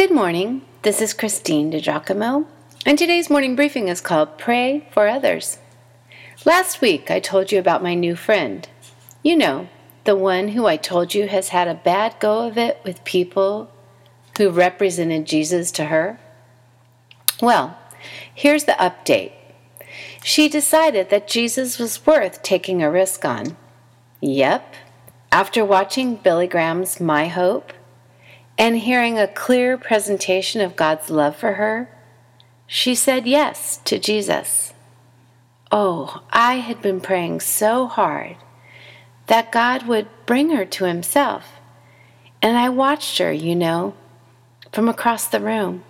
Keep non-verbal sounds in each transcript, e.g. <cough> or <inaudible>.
Good morning. This is Christine DiGiacomo, and today's morning briefing is called Pray for Others. Last week, I told you about my new friend. You know, the one who I told you has had a bad go of it with people who represented Jesus to her. Well, here's the update. She decided that Jesus was worth taking a risk on. Yep, after watching Billy Graham's My Hope, and hearing a clear presentation of God's love for her, she said yes to Jesus. Oh, I had been praying so hard that God would bring her to Himself. And I watched her, you know, from across the room.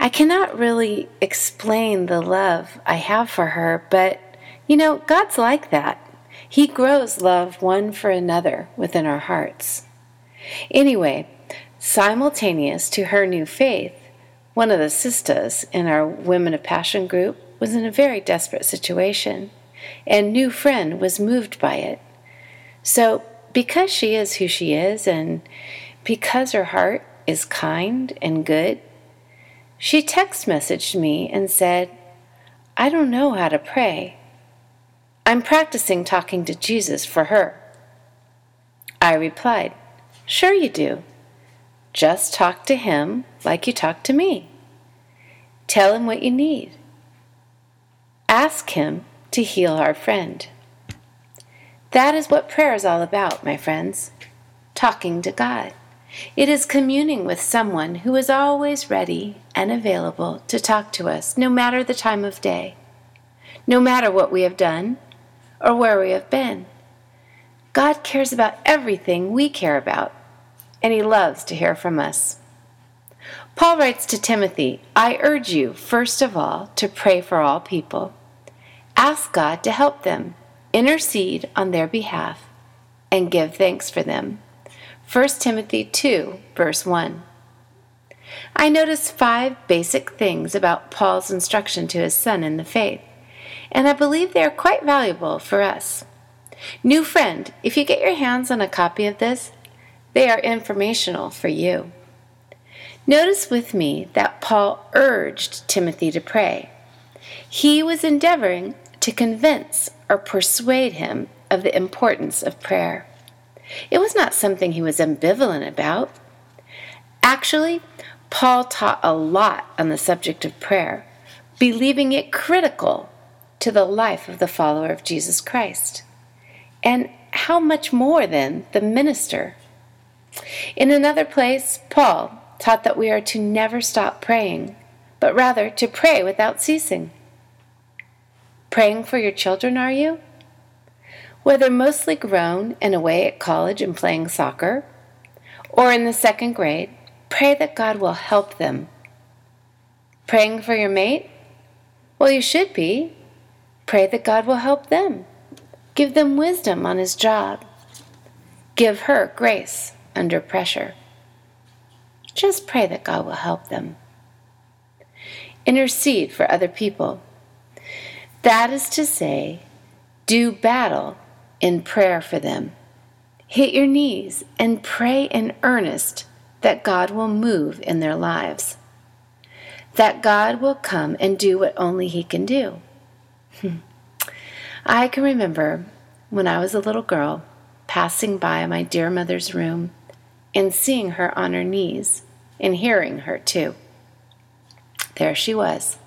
I cannot really explain the love I have for her, but you know, God's like that. He grows love one for another within our hearts. Anyway, Simultaneous to her new faith, one of the sisters in our Women of Passion group was in a very desperate situation, and new friend was moved by it. So, because she is who she is, and because her heart is kind and good, she text messaged me and said, I don't know how to pray. I'm practicing talking to Jesus for her. I replied, Sure, you do. Just talk to him like you talk to me. Tell him what you need. Ask him to heal our friend. That is what prayer is all about, my friends. Talking to God. It is communing with someone who is always ready and available to talk to us, no matter the time of day, no matter what we have done or where we have been. God cares about everything we care about and he loves to hear from us. Paul writes to Timothy I urge you, first of all, to pray for all people. Ask God to help them, intercede on their behalf, and give thanks for them. 1 Timothy 2, verse 1. I notice five basic things about Paul's instruction to his son in the faith, and I believe they are quite valuable for us. New friend, if you get your hands on a copy of this, they are informational for you. Notice with me that Paul urged Timothy to pray. He was endeavoring to convince or persuade him of the importance of prayer. It was not something he was ambivalent about. Actually, Paul taught a lot on the subject of prayer, believing it critical to the life of the follower of Jesus Christ. And how much more then the minister in another place, Paul taught that we are to never stop praying, but rather to pray without ceasing. Praying for your children, are you? Whether mostly grown and away at college and playing soccer, or in the second grade, pray that God will help them. Praying for your mate? Well, you should be. Pray that God will help them. Give them wisdom on his job. Give her grace under pressure. Just pray that God will help them. Intercede for other people. That is to say, do battle in prayer for them. Hit your knees and pray in earnest that God will move in their lives. That God will come and do what only He can do. <laughs> I can remember when I was a little girl passing by my dear mother's room and seeing her on her knees and hearing her too. There she was,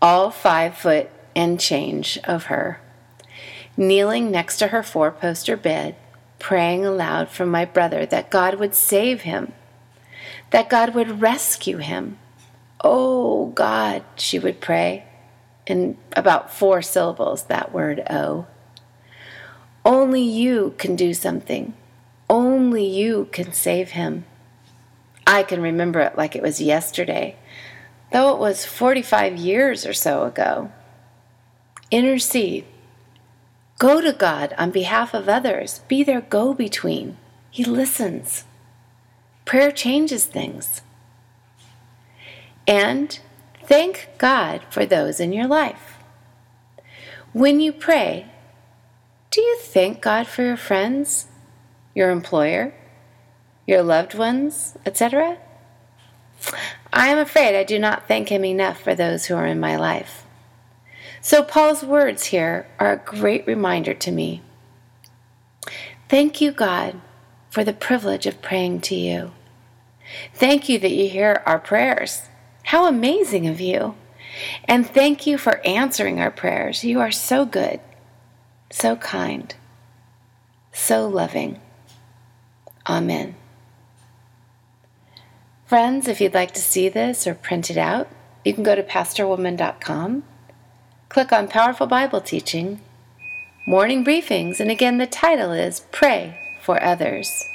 all five foot and change of her, kneeling next to her four poster bed, praying aloud for my brother that God would save him, that God would rescue him. Oh God, she would pray, in about four syllables, that word, oh. Only you can do something. Only you can save him. I can remember it like it was yesterday, though it was 45 years or so ago. Intercede. Go to God on behalf of others. Be their go between. He listens. Prayer changes things. And thank God for those in your life. When you pray, do you thank God for your friends? Your employer, your loved ones, etc.? I am afraid I do not thank Him enough for those who are in my life. So, Paul's words here are a great reminder to me. Thank you, God, for the privilege of praying to you. Thank you that you hear our prayers. How amazing of you! And thank you for answering our prayers. You are so good, so kind, so loving. Amen. Friends, if you'd like to see this or print it out, you can go to pastorwoman.com, click on Powerful Bible Teaching, Morning Briefings, and again, the title is Pray for Others.